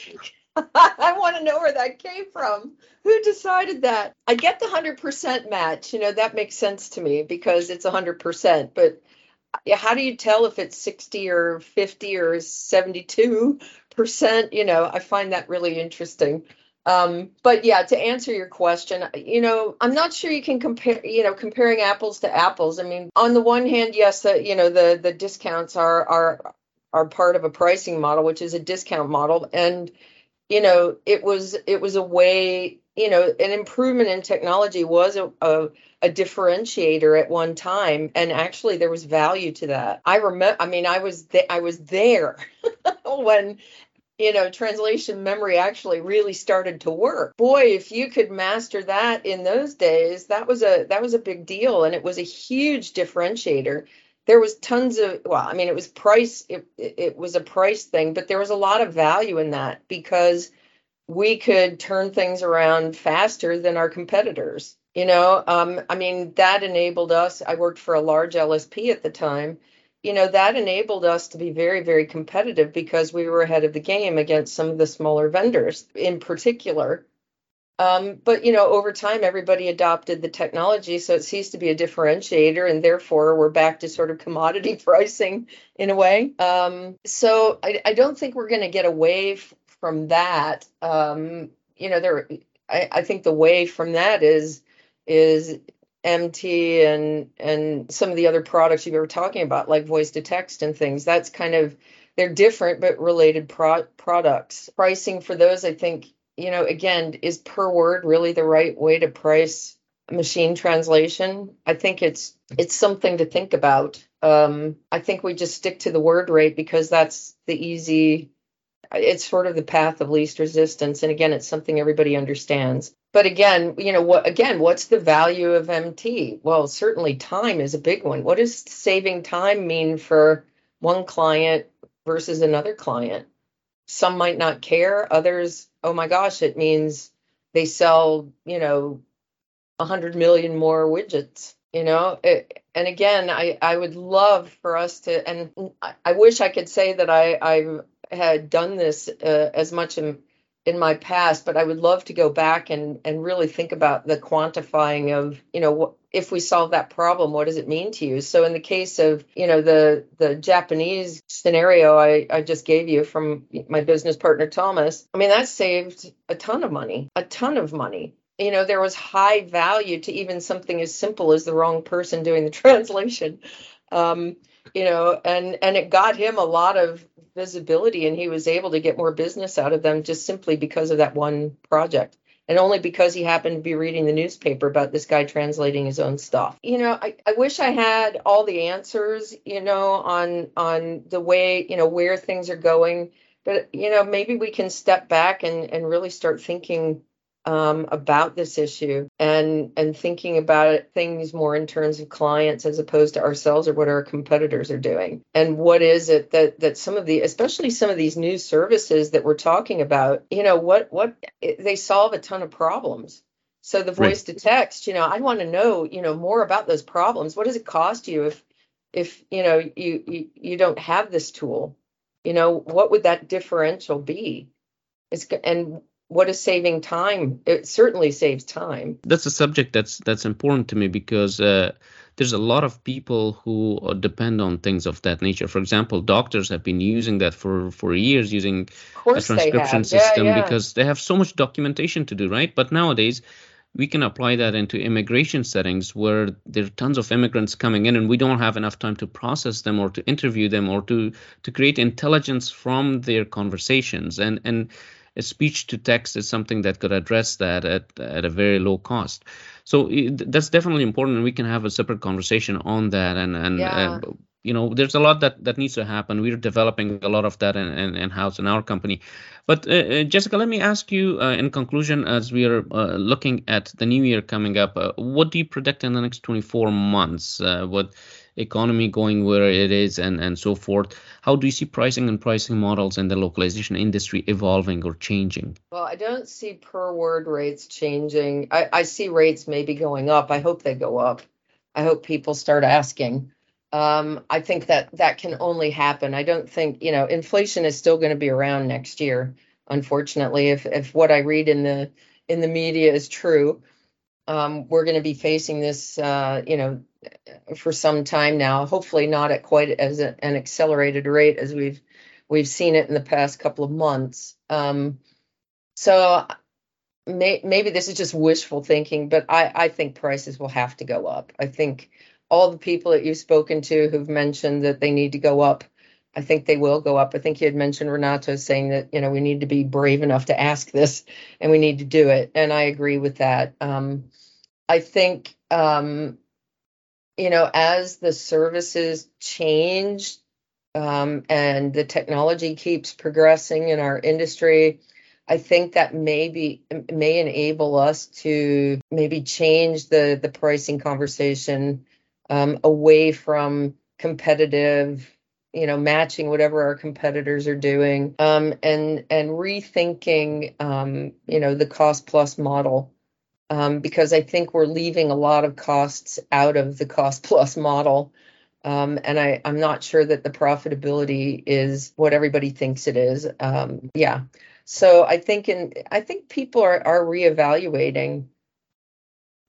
Speaker 2: [laughs] I want to know where that came from. Who decided that? I get the 100% match. You know, that makes sense to me because it's 100%. But how do you tell if it's 60 or 50 or 72%? You know, I find that really interesting. Um, but yeah, to answer your question, you know, I'm not sure you can compare, you know, comparing apples to apples. I mean, on the one hand, yes, the, you know, the the discounts are are are part of a pricing model, which is a discount model, and you know, it was it was a way, you know, an improvement in technology was a, a, a differentiator at one time, and actually there was value to that. I remember, I mean, I was th- I was there [laughs] when you know, translation memory actually really started to work. Boy, if you could master that in those days, that was a that was a big deal and it was a huge differentiator. There was tons of well, I mean it was price it, it was a price thing, but there was a lot of value in that because we could turn things around faster than our competitors. You know, um, I mean that enabled us. I worked for a large LSP at the time you know that enabled us to be very very competitive because we were ahead of the game against some of the smaller vendors in particular. Um, but you know over time everybody adopted the technology so it ceased to be a differentiator and therefore we're back to sort of commodity [laughs] pricing in a way. Um, so I, I, don't think we're going to get away f- from that. Um, you know there I, I think the way from that is is MT and and some of the other products you were talking about, like voice to text and things. That's kind of they're different but related pro- products. Pricing for those, I think, you know, again, is per word really the right way to price machine translation? I think it's it's something to think about. Um, I think we just stick to the word rate because that's the easy it's sort of the path of least resistance and again it's something everybody understands but again you know what again what's the value of mt well certainly time is a big one. What does saving time mean for one client versus another client? Some might not care others oh my gosh it means they sell you know 100 million more widgets you know? It, and again i i would love for us to and i, I wish i could say that i i had done this uh, as much in in my past, but I would love to go back and and really think about the quantifying of you know if we solve that problem, what does it mean to you? So in the case of you know the the Japanese scenario I I just gave you from my business partner Thomas, I mean that saved a ton of money, a ton of money. You know there was high value to even something as simple as the wrong person doing the [laughs] translation. Um, you know and and it got him a lot of visibility and he was able to get more business out of them just simply because of that one project. And only because he happened to be reading the newspaper about this guy translating his own stuff. You know I, I wish i had all the answers you know on on the way you know where things are going. But you know maybe we can step back and and really start thinking um, about this issue and and thinking about it, things more in terms of clients as opposed to ourselves or what our competitors are doing. And what is it that that some of the especially some of these new services that we're talking about you know what what they solve a ton of problems. So the voice right. to text you know i want to know you know more about those problems. What does it cost you if if you know you you, you don't have this tool? You know what would that differential be? It's and what is saving time? It certainly saves time.
Speaker 1: That's a subject that's that's important to me because uh, there's a lot of people who depend on things of that nature. For example, doctors have been using that for for years, using a transcription system yeah, yeah. because they have so much documentation to do, right? But nowadays, we can apply that into immigration settings where there are tons of immigrants coming in and we don't have enough time to process them or to interview them or to to create intelligence from their conversations and and speech to text is something that could address that at, at a very low cost. So that's definitely important, and we can have a separate conversation on that. And and, yeah. and you know, there's a lot that that needs to happen. We're developing a lot of that in, in, in house in our company. But uh, uh, Jessica, let me ask you uh, in conclusion, as we are uh, looking at the new year coming up, uh, what do you predict in the next 24 months? Uh, what economy going where it is and, and so forth. How do you see pricing and pricing models in the localization industry evolving or changing?
Speaker 2: Well, I don't see per word rates changing. I, I see rates maybe going up. I hope they go up. I hope people start asking. Um, I think that that can only happen. I don't think, you know, inflation is still going to be around next year, unfortunately, if, if what I read in the in the media is true. Um, we're going to be facing this, uh, you know, for some time now. Hopefully, not at quite as a, an accelerated rate as we've we've seen it in the past couple of months. Um, so may, maybe this is just wishful thinking, but I, I think prices will have to go up. I think all the people that you've spoken to who've mentioned that they need to go up I think they will go up. I think you had mentioned Renato saying that you know we need to be brave enough to ask this and we need to do it, and I agree with that. Um, I think um, you know as the services change um, and the technology keeps progressing in our industry, I think that maybe may enable us to maybe change the the pricing conversation um, away from competitive you know matching whatever our competitors are doing um, and and rethinking um, you know the cost plus model um, because I think we're leaving a lot of costs out of the cost plus model um, and I I'm not sure that the profitability is what everybody thinks it is um, yeah so I think in I think people are are reevaluating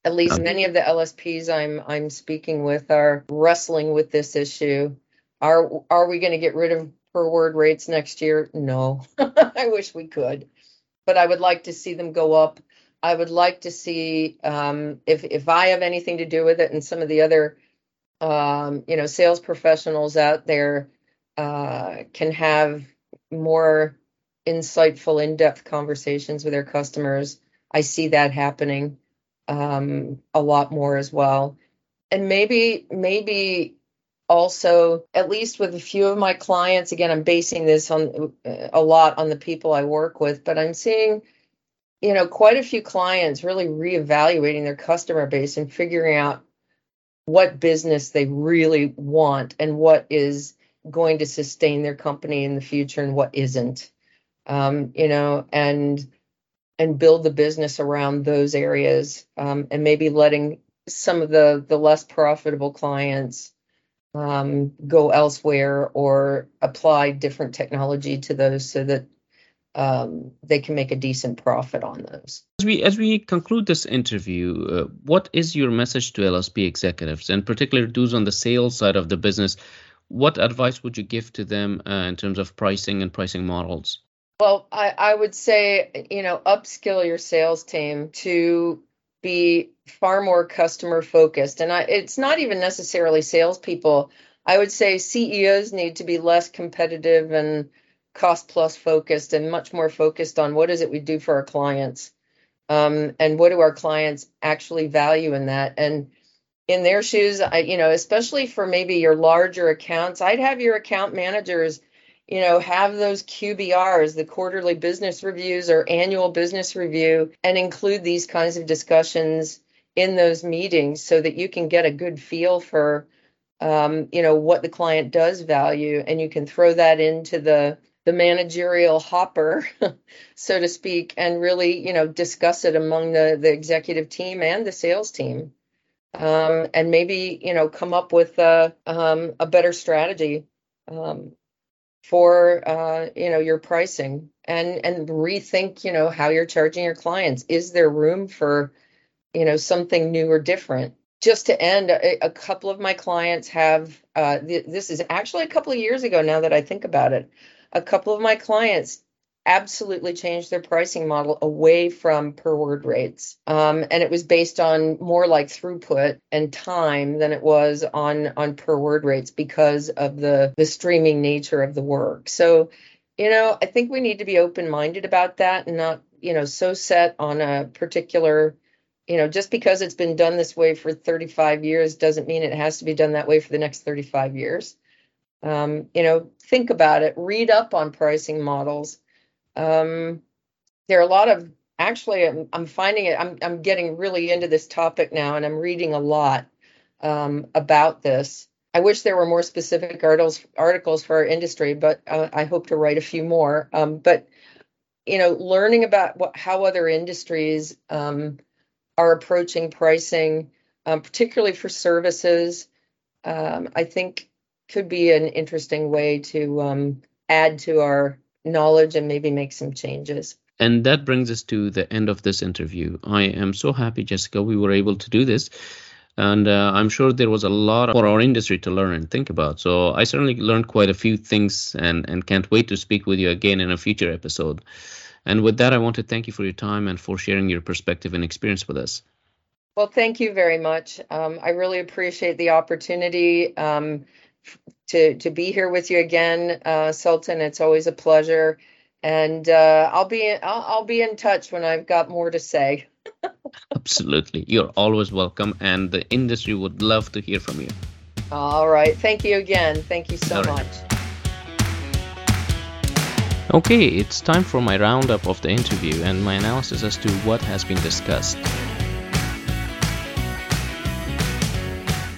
Speaker 2: at least many of the LSPs I'm I'm speaking with are wrestling with this issue are are we going to get rid of per word rates next year? No. [laughs] I wish we could, but I would like to see them go up. I would like to see um, if if I have anything to do with it, and some of the other um, you know sales professionals out there uh, can have more insightful, in-depth conversations with their customers. I see that happening um, a lot more as well, and maybe maybe also at least with a few of my clients again i'm basing this on uh, a lot on the people i work with but i'm seeing you know quite a few clients really reevaluating their customer base and figuring out what business they really want and what is going to sustain their company in the future and what isn't. Um, you know and and build the business around those areas um, and maybe letting some of the the less profitable clients um, go elsewhere or apply different technology to those so that um, they can make a decent profit on those.
Speaker 1: As we as we conclude this interview, uh, what is your message to LSP executives, and particularly those on the sales side of the business? What advice would you give to them uh, in terms of pricing and pricing models?
Speaker 2: Well, I, I would say you know upskill your sales team to be far more customer focused. And I, it's not even necessarily salespeople. I would say CEOs need to be less competitive and cost plus focused and much more focused on what is it we do for our clients um, and what do our clients actually value in that. And in their shoes, I, you know, especially for maybe your larger accounts, I'd have your account managers you know, have those QBRs, the quarterly business reviews or annual business review, and include these kinds of discussions in those meetings so that you can get a good feel for, um, you know, what the client does value, and you can throw that into the the managerial hopper, [laughs] so to speak, and really, you know, discuss it among the the executive team and the sales team, um, and maybe you know come up with a um, a better strategy. Um, for uh, you know your pricing and and rethink you know how you're charging your clients. Is there room for you know something new or different? Just to end a, a couple of my clients have uh, th- this is actually a couple of years ago now that i think about it a couple of my clients absolutely changed their pricing model away from per word rates. Um, and it was based on more like throughput and time than it was on on per word rates because of the the streaming nature of the work. So, you know, I think we need to be open minded about that and not, you know, so set on a particular you know, just because it's been done this way for 35 years doesn't mean it has to be done that way for the next 35 years. Um, you know, think about it, read up on pricing models, um, there are a lot of actually I'm, I'm finding it I'm, I'm getting really into this topic now and i'm reading a lot um, about this I wish there were more specific articles articles for our industry, but uh, I hope to write a few more. Um, but you know, learning about what how other industries um, are approaching pricing, um, particularly for services, um, I think could be an interesting way to um, add to our knowledge and maybe make some changes.
Speaker 1: And that brings us to the end of this interview. I am so happy, Jessica, we were able to do this. And uh, I'm sure there was a lot for our industry to learn and think about. So I certainly learned quite a few things and, and can't wait to speak with you again in a future episode. And with that, I want to thank you for your time and for sharing your perspective and experience with us.
Speaker 2: Well, thank you very much. Um, I really appreciate the opportunity um, to to be here with you again, uh, Sultan. It's always a pleasure, and uh, I'll be I'll, I'll be in touch when I've got more to say. [laughs]
Speaker 1: Absolutely, you're always welcome, and the industry would love to hear from you.
Speaker 2: All right, thank you again. Thank you so much.
Speaker 1: Okay, it's time for my roundup of the interview and my analysis as to what has been discussed.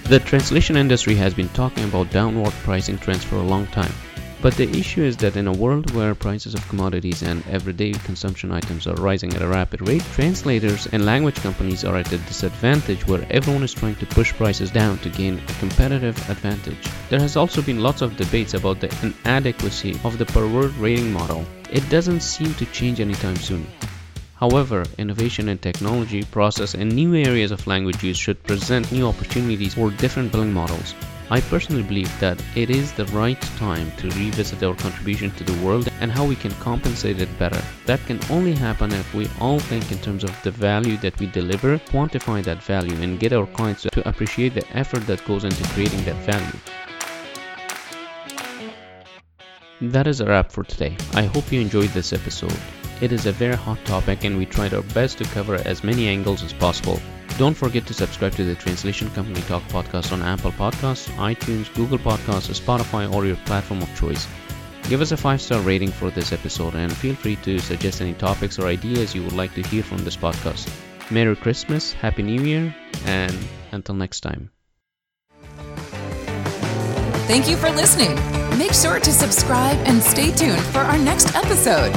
Speaker 1: The translation industry has been talking about downward pricing trends for a long time. But the issue is that in a world where prices of commodities and everyday consumption items are rising at a rapid rate, translators and language companies are at a disadvantage where everyone is trying to push prices down to gain a competitive advantage. There has also been lots of debates about the inadequacy of the per word rating model. It doesn't seem to change anytime soon. However, innovation in technology, process, and new areas of language use should present new opportunities for different billing models. I personally believe that it is the right time to revisit our contribution to the world and how we can compensate it better. That can only happen if we all think in terms of the value that we deliver, quantify that value, and get our clients to appreciate the effort that goes into creating that value. That is a wrap for today. I hope you enjoyed this episode. It is a very hot topic and we tried our best to cover as many angles as possible. Don't forget to subscribe to the Translation Company Talk podcast on Apple Podcasts, iTunes, Google Podcasts, Spotify, or your platform of choice. Give us a 5 star rating for this episode and feel free to suggest any topics or ideas you would like to hear from this podcast. Merry Christmas, Happy New Year, and until next time.
Speaker 3: Thank you for listening. Make sure to subscribe and stay tuned for our next episode.